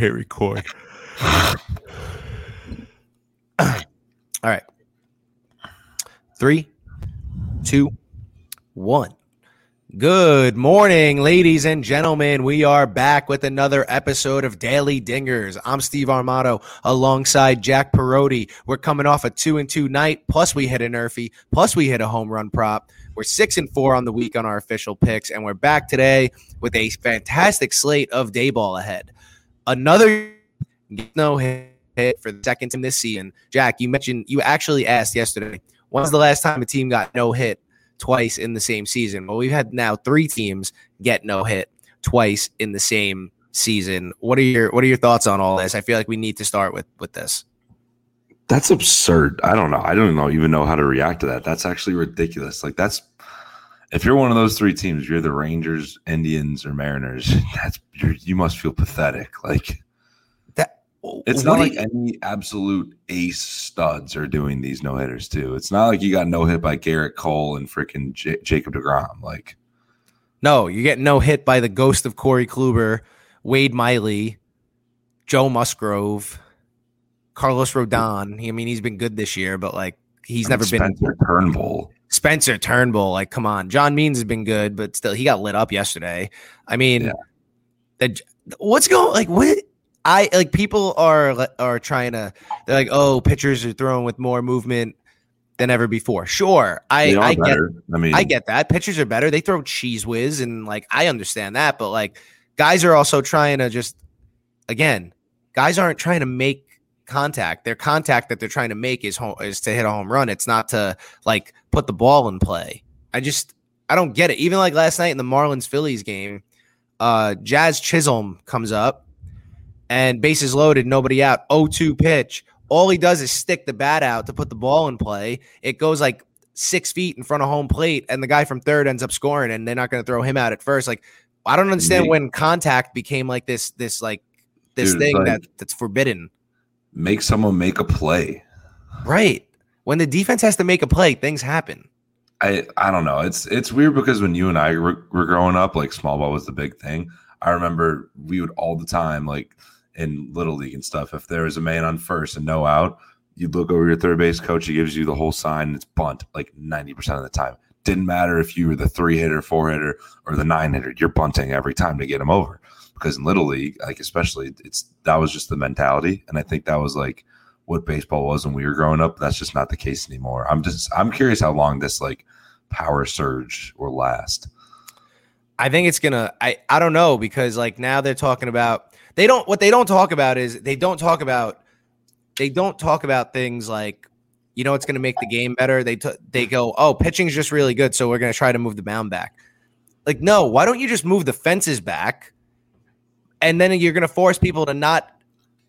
hit record. All right. Three, two, one. Good morning, ladies and gentlemen. We are back with another episode of Daily Dingers. I'm Steve Armato alongside Jack Perotti. We're coming off a two and two night, plus we hit a nerfy, plus we hit a home run prop. We're six and four on the week on our official picks, and we're back today with a fantastic slate of day ball ahead. Another no hit for the second time this season. Jack, you mentioned you actually asked yesterday, when's the last time a team got no hit twice in the same season? Well, we've had now three teams get no hit twice in the same season. What are your what are your thoughts on all this? I feel like we need to start with with this. That's absurd. I don't know. I don't know even know how to react to that. That's actually ridiculous. Like that's if you're one of those three teams, you're the Rangers, Indians, or Mariners. That's you must feel pathetic. Like that. It's not like you, any absolute ace studs are doing these no hitters too. It's not like you got no hit by Gerrit Cole and freaking J- Jacob Degrom. Like, no, you get no hit by the ghost of Corey Kluber, Wade Miley, Joe Musgrove. Carlos Rodon. I mean, he's been good this year, but like he's never Spencer been Turnbull. Spencer Turnbull, like, come on. John Means has been good, but still, he got lit up yesterday. I mean, yeah. the, what's going like what I like people are are trying to they're like, oh, pitchers are throwing with more movement than ever before. Sure, I I get I mean I get that pitchers are better. They throw cheese whiz and like I understand that, but like guys are also trying to just again, guys aren't trying to make contact. Their contact that they're trying to make is home, is to hit a home run. It's not to like put the ball in play. I just I don't get it. Even like last night in the Marlins Phillies game, uh Jazz Chisholm comes up and bases loaded, nobody out, 0-2 pitch. All he does is stick the bat out to put the ball in play. It goes like six feet in front of home plate, and the guy from third ends up scoring, and they're not going to throw him out at first. Like, I don't understand when contact became like this, this like this Dude, thing like, that that's forbidden make someone make a play. Right. When the defense has to make a play, things happen. I I don't know. It's it's weird because when you and I were, were growing up, like small ball was the big thing. I remember we would all the time, like in little league and stuff. If there was a man on first and no out, you'd look over your third base coach. He gives you the whole sign. And it's bunt like ninety percent of the time. Didn't matter if you were the three hitter, four hitter, or the nine hitter. You're bunting every time to get him over because in little league, like especially, it's that was just the mentality, and I think that was like what baseball was when we were growing up. That's just not the case anymore. I'm just I'm curious how long this like power surge will last. I think it's gonna. I I don't know because like now they're talking about they don't what they don't talk about is they don't talk about they don't talk about things like you know it's going to make the game better. They t- they go oh pitching's just really good, so we're going to try to move the mound back. Like no, why don't you just move the fences back? And then you're going to force people to not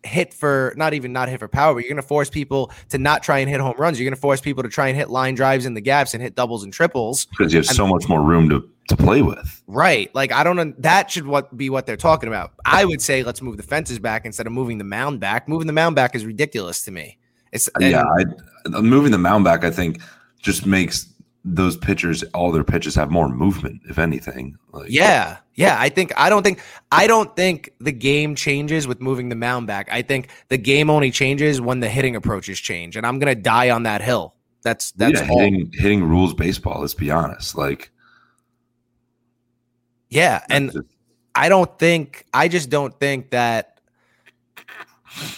hit for not even not hit for power, but you're going to force people to not try and hit home runs. You're going to force people to try and hit line drives in the gaps and hit doubles and triples because you have and, so much more room to to play with. Right. Like I don't know. That should what be what they're talking about. I would say let's move the fences back instead of moving the mound back. Moving the mound back is ridiculous to me. It's uh, yeah. I, uh, moving the mound back, I think, just makes those pitchers, all their pitches have more movement, if anything. Like, yeah, yeah. I think I don't think I don't think the game changes with moving the mound back. I think the game only changes when the hitting approaches change, and I'm gonna die on that hill. That's that's yeah, hitting hitting rules baseball. Let's be honest. Like, yeah, and just, I don't think I just don't think that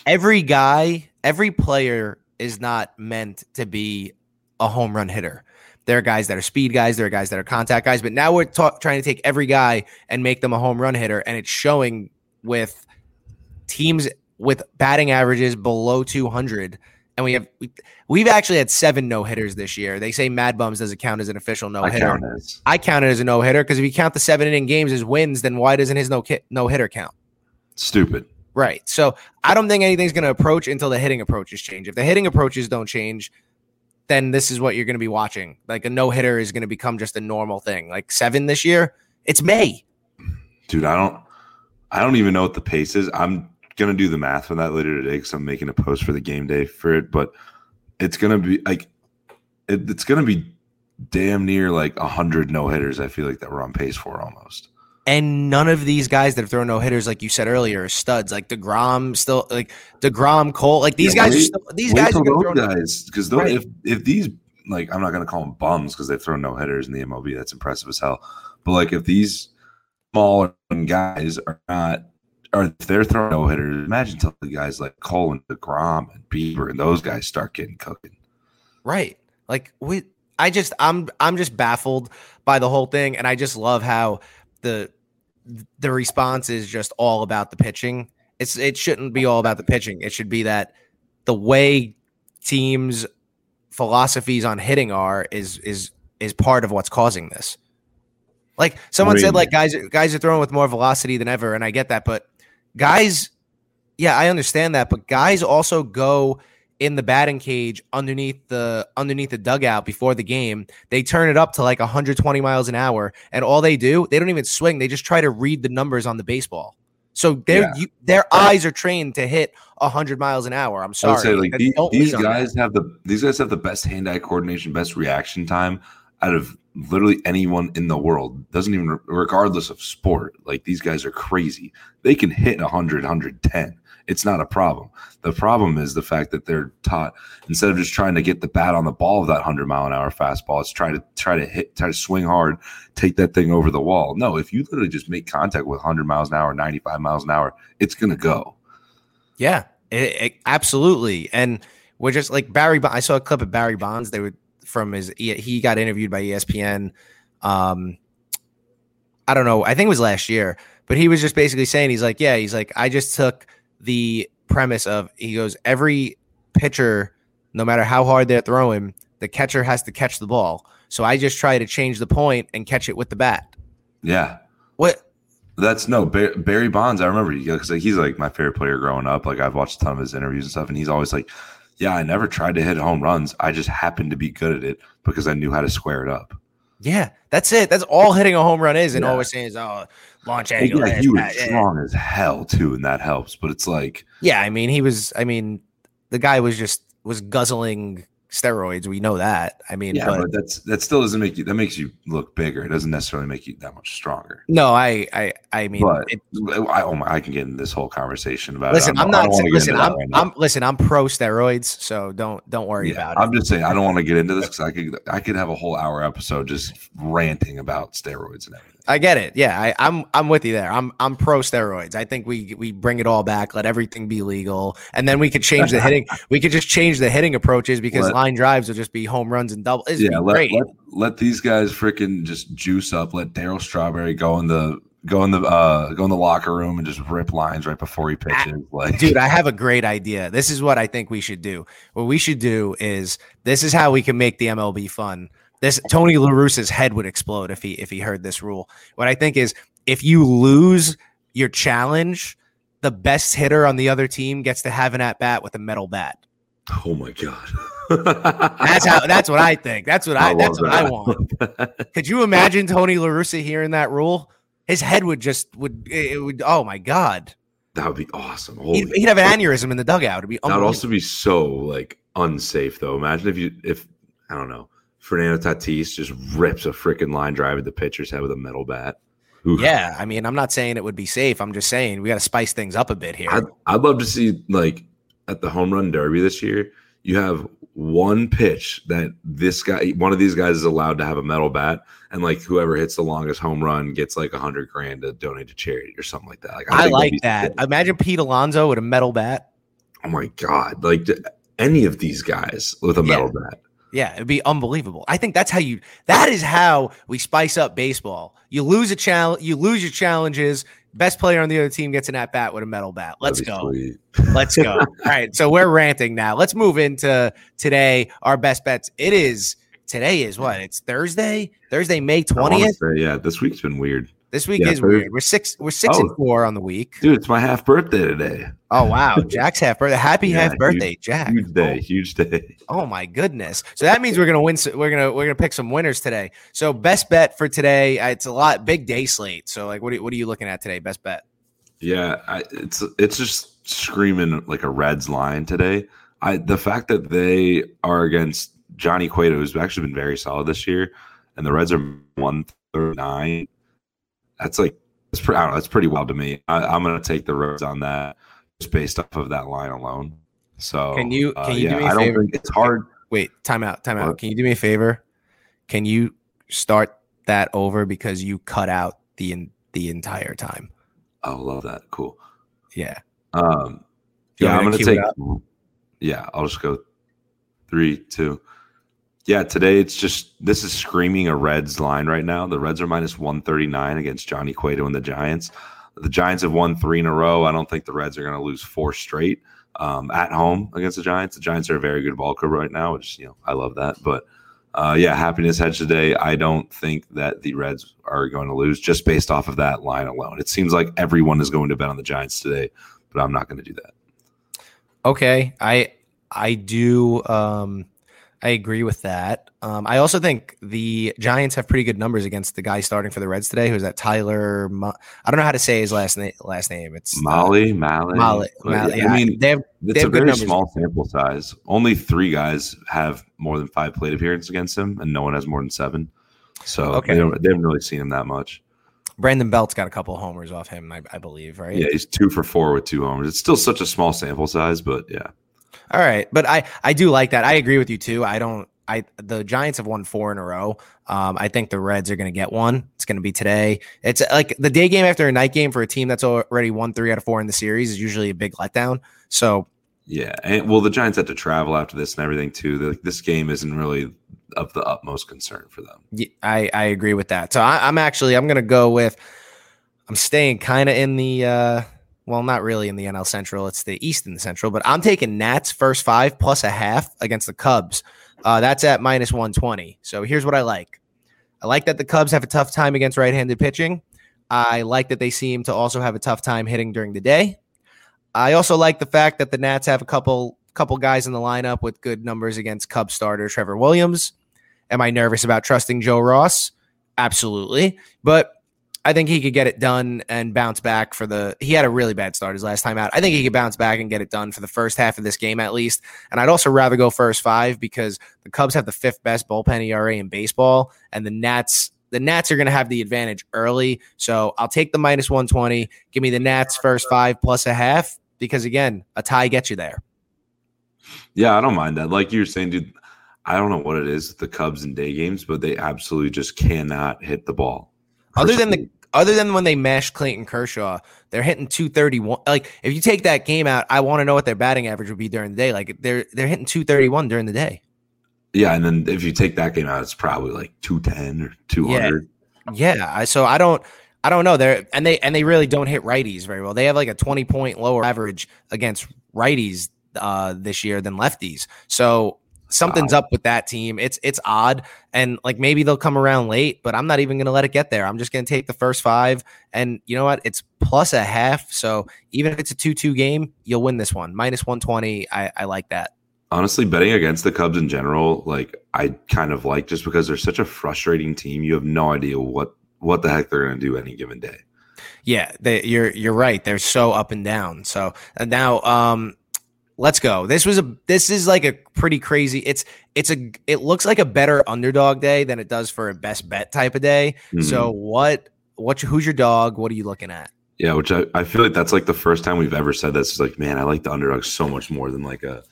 every guy, every player is not meant to be a home run hitter. There are guys that are speed guys. There are guys that are contact guys. But now we're ta- trying to take every guy and make them a home run hitter, and it's showing with teams with batting averages below 200. And we have we've actually had seven no hitters this year. They say Mad Bums doesn't count as an official no hitter. I count it as a no hitter because if you count the seven inning games as wins, then why doesn't his no no hitter count? Stupid. Right. So I don't think anything's going to approach until the hitting approaches change. If the hitting approaches don't change, then this is what you're going to be watching. Like a no hitter is going to become just a normal thing. Like seven this year, it's May. Dude, I don't, I don't even know what the pace is. I'm gonna do the math on that later today because I'm making a post for the game day for it. But it's gonna be like, it, it's gonna be damn near like a hundred no hitters. I feel like that we're on pace for almost. And none of these guys that have thrown no hitters, like you said earlier, are studs. Like Degrom, still like Degrom, Cole, like these Yeah, guys. are still, these guys are those guys because Right. if if these like I'm not gonna call them bums because they've thrown no hitters in the MLB. That's impressive as hell. But like if these small guys are not or if they're throwing no hitters, imagine till the guys like Cole and Degrom and Bieber and those guys start getting cooking. Right. Like we I just I'm I'm just baffled by the whole thing and I just love how the the response is just all about the pitching. It's it shouldn't be all about the pitching. It should be that the way teams philosophies on hitting are is is is part of what's causing this. Like someone said like guys guys are throwing with more velocity than ever and I get that but guys yeah, I understand that, but guys also go in the batting cage underneath the underneath the dugout before the game. They turn it up to like 120 miles an hour, and all they do, they don't even swing. They just try to read the numbers on the baseball. So their Yeah. you, their eyes are trained to hit 100 miles an hour. I'm sorry. say like these, these lean on that. guys have the these guys have the best hand-eye coordination, best reaction time out of literally anyone in the world. Doesn't even regardless of sport. Like these guys are crazy. They can hit 100, 110. It's not a problem. The problem is the fact that they're taught instead of just trying to get the bat on the ball of that 100 mile an hour fastball, it's try to try to hit, try to swing hard, take that thing over the wall. No, if you literally just make contact with 100 miles an hour, 95 miles an hour, it's gonna go. Yeah, it, it- absolutely. And we're just like Barry. I saw a clip of Barry Bonds. They were from his. He got interviewed by ESPN. Um, I don't know. I think it was last year, but he was just basically saying he's like, yeah, he's like, I just took the premise of he goes every pitcher, no matter how hard they're throwing, the catcher has to catch the ball. So I just try to change the point and catch it with the bat. Yeah. What? That's no Barry Bonds. I remember because like, he's like my favorite player growing up. Like I've watched a ton of his interviews and stuff, and he's always like, "Yeah, I never tried to hit home runs. I just happened to be good at it because I knew how to square it up." Yeah, that's it. That's all hitting a home run is, and Yeah. all we're saying is, oh, launch angle. he was yeah. strong as hell too, and that helps. But it's like, Yeah, I mean, he was. I mean, the guy was just was guzzling steroids. We know that. I mean, yeah, but, but, that's that still doesn't make you. That makes you look bigger. It doesn't necessarily make you that much stronger. no, I, I, I mean, But it, I, oh my, I can get in this whole conversation about. listen, it. I'm I not. don't wanna Listen, I'm, right. I'm. Listen, I'm pro steroids, so don't don't worry Yeah, about it. I'm just saying I don't want to get into this because I could I could have a whole hour episode just ranting about steroids and everything. I get it. Yeah, I, I'm I'm with you there. I'm I'm pro steroids. I think we we bring it all back, let everything be legal, and then we could change the hitting. We could just change the hitting approaches because Let- line drives will just be home runs and double. It's yeah, let, let let these guys freaking just juice up. Let Darryl Strawberry go in the go in the uh go in the locker room and just rip lines right before he pitches. Like, Dude, I have a great idea. This is what I think we should do. What we should do is this is how we can make the MLB fun. This Tony LaRussa's head would explode if he if he heard this rule. What I think is if you lose your challenge, the best hitter on the other team gets to have an at bat with a metal bat. oh my god, That's how that's what I think. That's what I, love that's what I want. Could you imagine Tony LaRussa hearing that rule? His head would just would it would oh my god. that would be awesome. Holy He'd, he'd have an aneurysm in the dugout. It'd be That would also be so like unsafe though. Imagine if you if I don't know Fernando Tatis just rips a freaking line drive at the pitcher's head with a metal bat. Oof. Yeah, I mean, I'm not saying it would be safe. I'm just saying we got to spice things up a bit here. I'd, I'd love to see like at the home run derby this year. You have one pitch that this guy, one of these guys, is allowed to have a metal bat, and like whoever hits the longest home run gets like a hundred grand to donate to charity or something like that. Like I that'd like that. Imagine Pete Alonso with a metal bat. Oh my god! Like any of these guys with a Yeah. metal bat. Yeah, it'd be unbelievable. I think that's how you. That is how we spice up baseball. You lose a challenge. You lose your challenges. Best player on the other team gets an at bat with a metal bat. Let's go. sweet. Let's go. All right. So we're ranting now. Let's move into today. Our best bets. It is today is what? It's Thursday. Thursday, May twentieth. say, yeah, this week's been weird, This week Yeah, is weird. We're six. We're six and Oh. four on the week. dude. It's my half birthday today. Oh wow, Jack's half birthday. Happy Yeah, half huge- birthday, Jack. Huge day, huge day. Oh, oh my goodness. So that means we're gonna win. We're gonna we're gonna pick some winners today. So best bet for today. uh, It's a lot big day slate. So like, what are, what are you looking at today? Best bet. Yeah, I, it's it's just screaming like a Reds line today. I the fact that they are against Johnny Cueto, who's actually been very solid this year, and the Reds are one thirty nine. That's like it's pretty. I don't know. It's pretty wild to me. I, am going to take the Reds on that just based off of that line alone. So can you uh, can uh, you yeah, do me a I favor? Don't think it's hard. Wait, time out, time out. Can you do me a favor? Can you start that over because you cut out the the entire time? I love that. Cool. Yeah. Um. Yeah, I'm gonna take. Yeah, I'll just go three, two. Yeah, today it's just this is screaming a Reds line right now. The Reds are minus 139 against Johnny Cueto and the Giants. The Giants have won three in a row. I don't think the Reds are going to lose four straight um, at home against the Giants. The Giants are a very good ball club right now, which you know I love that. But uh, yeah, happiness hedge today. I don't think that the Reds are going to lose just based off of that line alone. It seems like everyone is going to bet on the Giants today, but I'm not going to do that. Okay, I I do. Um, I agree with that. Um, I also think the Giants have pretty good numbers against the guy starting for the Reds today. Who's that? Tyler. Mo- I don't know how to say his last name. Last name. It's Mahle. Uh, Mahle. Mahle. Mahle. Yeah, I mean, they have. It's they have a very small sample size. Only three guys have more than five plate appearances against him, and no one has more than seven. So okay. they, they haven't really seen him that much. Brandon Belt's got a couple homers off him, I, I believe, right? Yeah, he's two for four with two homers. It's still such a small sample size, but yeah. All right, but I I do like that. I agree with you too. I don't. I the Giants have won four in a row. Um, I think the Reds are going to get one. It's going to be today. It's like the day game after a night game for a team that's already won three out of four in the series is usually a big letdown. So yeah, and well, the Giants had to travel after this and everything too. The, this game isn't really of the utmost concern for them. Yeah, I I agree with that. So I, am actually I'm going to go with. I'm staying kind of in the. uh well, not really in the NL Central. It's the East in the Central, but I'm taking Nats first five plus a half against the Cubs. Uh, that's at minus 120. So here's what I like I like that the Cubs have a tough time against right handed pitching. I like that they seem to also have a tough time hitting during the day. I also like the fact that the Nats have a couple couple guys in the lineup with good numbers against Cub starter Trevor Williams. Am I nervous about trusting Joe Ross? Absolutely. But I think he could get it done and bounce back for the. He had a really bad start his last time out. I think he could bounce back and get it done for the first half of this game at least. And I'd also rather go first five because the Cubs have the fifth best bullpen ERA in baseball, and the Nats. The Nats are going to have the advantage early, so I'll take the minus one twenty. Give me the Nats first five plus a half because again, a tie gets you there. Yeah, I don't mind that. Like you were saying, dude. I don't know what it is, the Cubs in day games, but they absolutely just cannot hit the ball. Other than the other than when they mash Clayton Kershaw, they're hitting 231. Like if you take that game out, I want to know what their batting average would be during the day. Like they're they're hitting 231 during the day. Yeah, and then if you take that game out, it's probably like 210 or 200. Yeah. yeah. So I don't I don't know. They're and they and they really don't hit righties very well. They have like a 20 point lower average against righties uh, this year than lefties. So something's wow. up with that team. It's it's odd, and like maybe they'll come around late, but I'm not even going to let it get there. I'm just going to take the first five, and you know what? It's plus a half. So even if it's a two-two game, you'll win this one. Minus one twenty. I, I like that. Honestly, betting against the Cubs in general, like I kind of like just because they're such a frustrating team. You have no idea what what the heck they're going to do any given day. Yeah, they, you're you're right. They're so up and down. So now, um, let's go. This was a this is like a pretty crazy. It's it's a it looks like a better underdog day than it does for a best bet type of day. Mm-hmm. So what what who's your dog? What are you looking at? Yeah, which I, I feel like that's like the first time we've ever said this. It's like, man, I like the underdog so much more than like a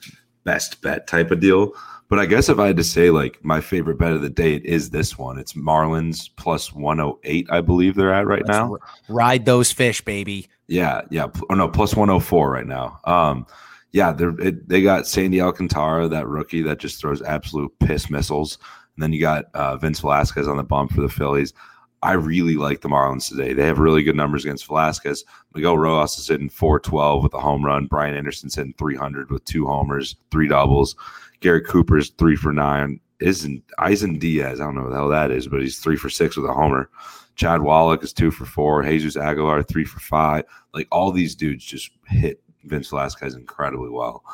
best bet type of deal. But I guess if I had to say like my favorite bet of the day, it is this one. It's Marlins plus 108, I believe they're at right Let's now. Ride those fish, baby. Yeah, yeah. Oh no, plus 104 right now. Um, yeah, it, they got Sandy Alcantara, that rookie that just throws absolute piss missiles. And then you got uh, Vince Velasquez on the bump for the Phillies. I really like the Marlins today. They have really good numbers against Velasquez. Miguel Rojas is hitting 412 with a home run. Brian Anderson's hitting 300 with two homers, three doubles. Garrett Cooper's three for nine. Isn't Isan Diaz? I don't know what the hell that is, but he's three for six with a homer. Chad Wallach is two for four. Jesus Aguilar three for five. Like all these dudes just hit Vince Velasquez incredibly well.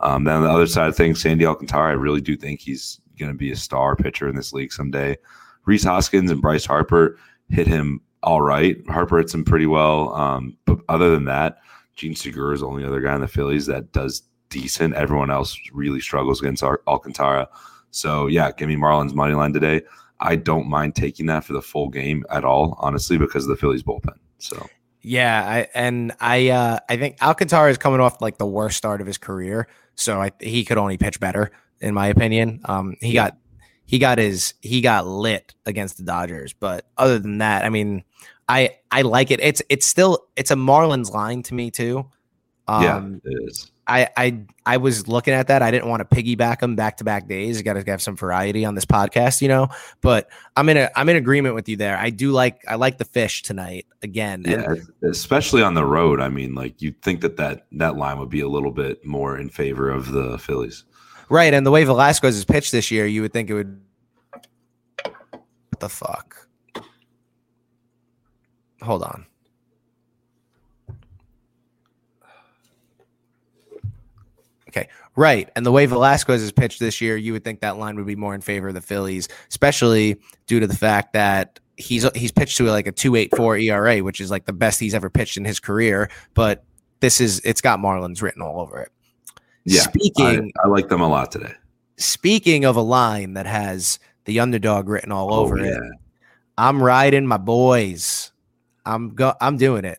Um, then on the other side of things, Sandy Alcantara, I really do think he's going to be a star pitcher in this league someday. Rhys Hoskins and Bryce Harper hit him all right. Harper hits him pretty well. Um, but other than that, Jean Segura is the only other guy in the Phillies that does decent. Everyone else really struggles against Alcantara. So yeah, give me Marlins money line today. I don't mind taking that for the full game at all, honestly, because of the Phillies bullpen. So yeah, I, and I uh, I think Alcantara is coming off like the worst start of his career, so I, he could only pitch better in my opinion. Um, he got he got his he got lit against the Dodgers, but other than that, I mean, I I like it. It's it's still it's a Marlins line to me too. Um, yeah, it is. I, I I was looking at that. I didn't want to piggyback them back to back days. You got to have some variety on this podcast, you know. But I'm in a I'm in agreement with you there. I do like I like the fish tonight again. Yeah, and, especially on the road. I mean, like you'd think that that that line would be a little bit more in favor of the Phillies. Right, and the way Velasquez is pitched this year, you would think it would. What the fuck? Hold on. Okay, right. And the way Velasquez is pitched this year, you would think that line would be more in favor of the Phillies, especially due to the fact that he's he's pitched to like a two eight four ERA, which is like the best he's ever pitched in his career. But this is it's got Marlins written all over it. Yeah, speaking, I, I like them a lot today. Speaking of a line that has the underdog written all oh, over yeah. it, I'm riding my boys. I'm go. I'm doing it.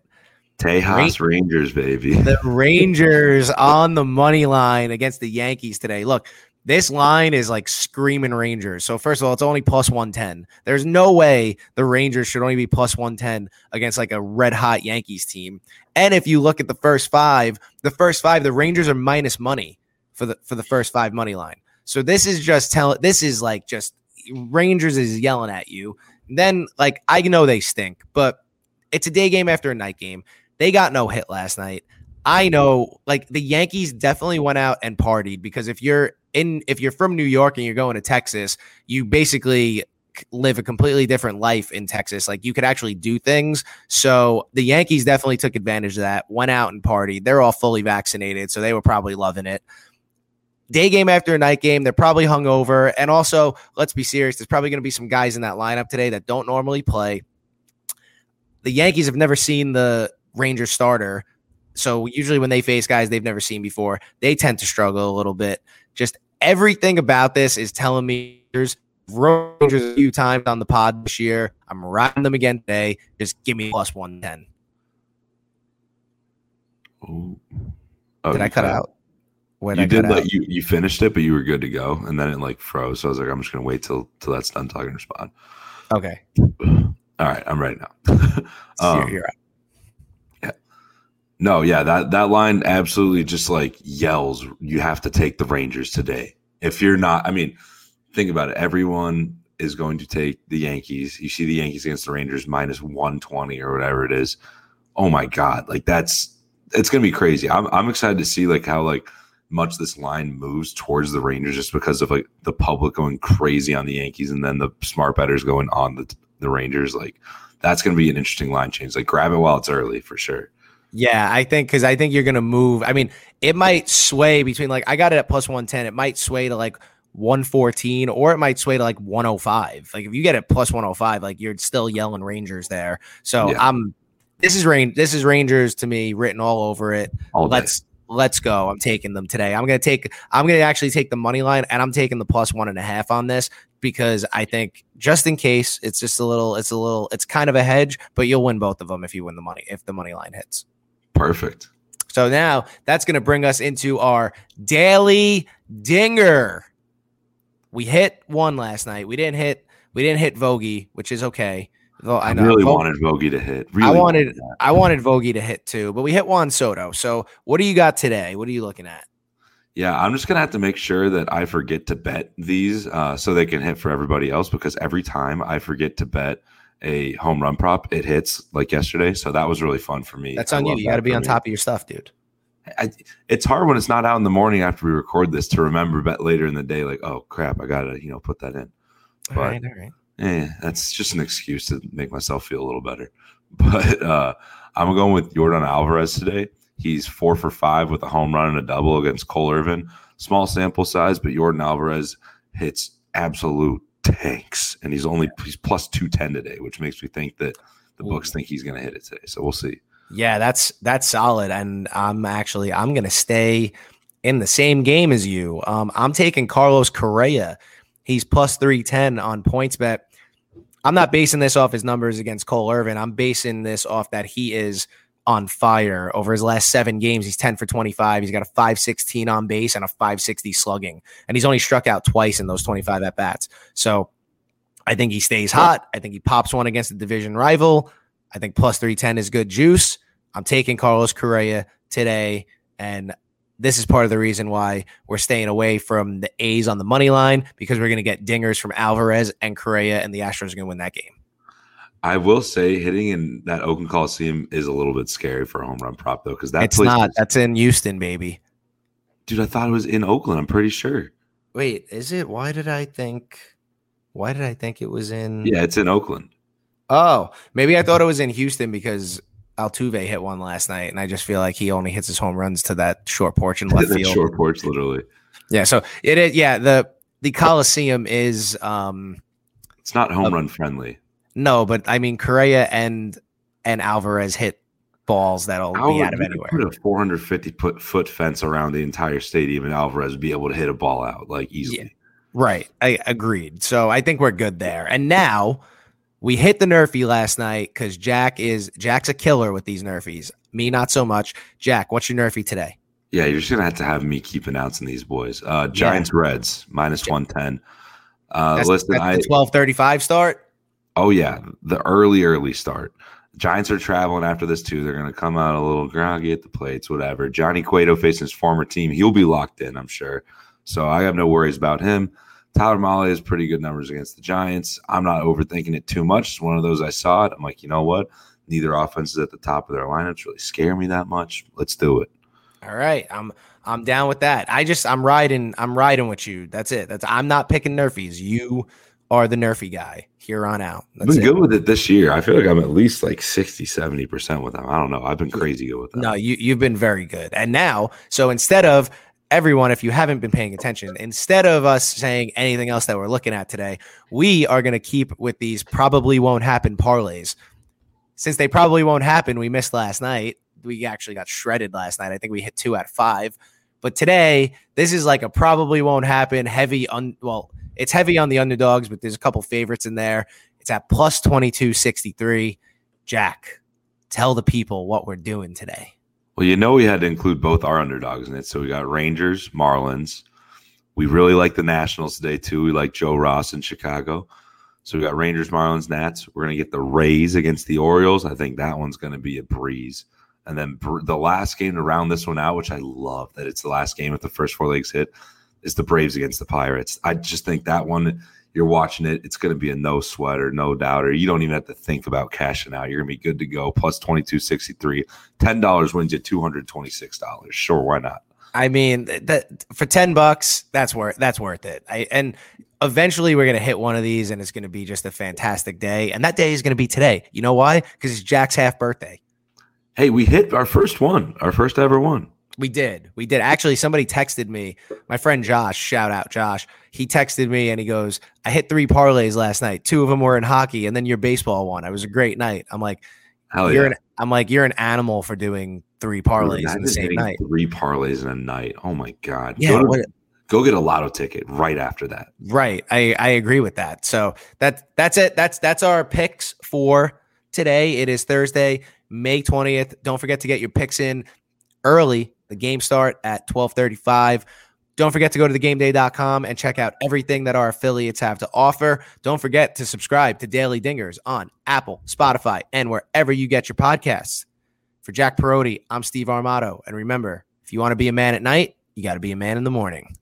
Tejas Rangers, baby. The Rangers on the money line against the Yankees today. Look, this line is like screaming Rangers. So first of all, it's only plus 110. There's no way the Rangers should only be plus 110 against like a red hot Yankees team. And if you look at the first 5, the first 5 the Rangers are minus money for the for the first 5 money line. So this is just tell this is like just Rangers is yelling at you. Then like I know they stink, but it's a day game after a night game. They got no hit last night. I know like the Yankees definitely went out and partied because if you're in if you're from New York and you're going to Texas, you basically live a completely different life in Texas. Like you could actually do things. So the Yankees definitely took advantage of that, went out and partied. They're all fully vaccinated, so they were probably loving it. Day game after night game, they're probably hungover. And also, let's be serious, there's probably going to be some guys in that lineup today that don't normally play. The Yankees have never seen the Rangers starter. So usually when they face guys they've never seen before, they tend to struggle a little bit. Just everything about this is telling me there's Rangers a few times on the pod this year. I'm riding them again today. Just give me plus 110. Oh, did I cut out? When you I did like you you finished it, but you were good to go, and then it like froze. So I was like, I'm just gonna wait till till that's done talking. Respond. Okay. All right, I'm ready now. um, you're, you're no, yeah, that that line absolutely just like yells. You have to take the Rangers today. If you're not, I mean, think about it. Everyone is going to take the Yankees. You see the Yankees against the Rangers minus one twenty or whatever it is. Oh my god, like that's it's gonna be crazy. I'm I'm excited to see like how like much this line moves towards the Rangers just because of like the public going crazy on the Yankees and then the smart betters going on the the Rangers. Like that's gonna be an interesting line change. Like grab it while it's early for sure. Yeah, I think because I think you're gonna move. I mean, it might sway between like I got it at plus one ten. It might sway to like 114 or it might sway to like 105. Like if you get it plus 105, like you're still yelling Rangers there. So yeah. I'm this is rain this is Rangers to me written all over it. All let's let's go. I'm taking them today. I'm gonna take I'm gonna actually take the money line and I'm taking the plus one and a half on this because I think just in case it's just a little it's a little it's kind of a hedge, but you'll win both of them if you win the money if the money line hits. Perfect. So now that's going to bring us into our daily dinger. We hit one last night. We didn't hit. We didn't hit Vogie, which is okay. Though I, know, really wanted Vogie to hit. Really I wanted. wanted I wanted Vogie to hit too, but we hit Juan Soto. So what do you got today? What are you looking at? Yeah, I'm just gonna have to make sure that I forget to bet these uh, so they can hit for everybody else because every time I forget to bet a home run prop, it hits like yesterday. So that was really fun for me. That's on you. You got to be on me. top of your stuff, dude. I, it's hard when it's not out in the morning after we record this to remember bet later in the day, like, oh crap, I gotta, you know, put that in. But all right, all right. Eh, that's just an excuse to make myself feel a little better. But uh, I'm going with Yordan Alvarez today. He's four for five with a home run and a double against Cole Irvin. Small sample size, but Yordan Alvarez hits absolute tanks, and he's only he's plus two ten today, which makes me think that the books think he's going to hit it today. So we'll see. Yeah, that's that's solid, and I'm actually I'm going to stay in the same game as you. Um, I'm taking Carlos Correa. He's plus three ten on points bet. I'm not basing this off his numbers against Cole Irvin. I'm basing this off that he is on fire over his last seven games. He's 10 for 25. He's got a 516 on base and a 560 slugging. And he's only struck out twice in those 25 at bats. So I think he stays hot. I think he pops one against the division rival. I think plus 310 is good juice. I'm taking Carlos Correa today. And this is part of the reason why we're staying away from the A's on the money line because we're going to get dingers from Alvarez and Correa, and the Astros are going to win that game. I will say hitting in that Oakland Coliseum is a little bit scary for a home run prop though, because that's not. Is, that's in Houston, baby. Dude, I thought it was in Oakland. I'm pretty sure. Wait, is it? Why did I think? Why did I think it was in? Yeah, it's in Oakland. Oh, maybe I thought it was in Houston because Altuve hit one last night, and I just feel like he only hits his home runs to that short porch in left field. Short porch, literally. Yeah. So it is. Yeah. The the Coliseum is. um It's not home uh, run friendly. No, but I mean Correa and and Alvarez hit balls that'll Al- be out of anywhere. Put a 450 foot, foot fence around the entire stadium, and Alvarez be able to hit a ball out like easily. Yeah. Right. I agreed. So I think we're good there. And now we hit the Nerfy last night because Jack is Jack's a killer with these Nerfies. Me, not so much. Jack, what's your Nerfy today? Yeah, you're just gonna have to have me keep announcing these boys. Uh Giants yeah. Reds minus one ten. Uh that's, listen, that's I twelve thirty five start. Oh yeah, the early early start. Giants are traveling after this too. They're gonna come out a little groggy at the plates, whatever. Johnny Cueto facing his former team, he'll be locked in, I'm sure. So I have no worries about him. Tyler Mahle has pretty good numbers against the Giants. I'm not overthinking it too much. It's one of those I saw it. I'm like, you know what? Neither offense is at the top of their lineups really scare me that much. Let's do it. All right. I'm I'm down with that. I just I'm riding I'm riding with you. That's it. That's I'm not picking Nerfies. You are the Nerfy guy here on out. That's I've been it. good with it this year. I feel like I'm at least like 60, 70% with them. I don't know. I've been crazy good with them. No, you, you've been very good. And now, so instead of everyone, if you haven't been paying attention, instead of us saying anything else that we're looking at today, we are going to keep with these probably won't happen parlays. Since they probably won't happen, we missed last night. We actually got shredded last night. I think we hit two at five. But today, this is like a probably won't happen heavy on, well, it's heavy on the underdogs, but there's a couple favorites in there. It's at plus 2263. Jack, tell the people what we're doing today. Well, you know, we had to include both our underdogs in it. So we got Rangers, Marlins. We really like the Nationals today, too. We like Joe Ross in Chicago. So we got Rangers, Marlins, Nats. We're going to get the Rays against the Orioles. I think that one's going to be a breeze. And then the last game to round this one out, which I love that it's the last game with the first four legs hit, is the Braves against the Pirates. I just think that one you're watching it, it's going to be a no sweater, no doubter. You don't even have to think about cashing out. You're going to be good to go. Plus 2263. $10 wins you $226. Sure, why not? I mean, that for 10 bucks, that's worth that's worth it. I and eventually we're going to hit one of these and it's going to be just a fantastic day. And that day is going to be today. You know why? Cuz it's Jack's half birthday. Hey, we hit our first one, our first ever one. We did. We did. Actually, somebody texted me. My friend Josh, shout out Josh. He texted me and he goes, I hit three parlays last night. Two of them were in hockey and then your baseball one. It was a great night. I'm like, Hell you're yeah. an I'm like, you're an animal for doing three parlays in the same night. Three parlays in a night. Oh my God. Yeah. Go, to, go get a lotto ticket right after that. Right. I, I agree with that. So that that's it. That's that's our picks for today. It is Thursday, May 20th. Don't forget to get your picks in early the game start at 1235. Don't forget to go to thegameday.com and check out everything that our affiliates have to offer. Don't forget to subscribe to Daily Dingers on Apple, Spotify, and wherever you get your podcasts. For Jack Perotti, I'm Steve Armato. And remember, if you want to be a man at night, you got to be a man in the morning.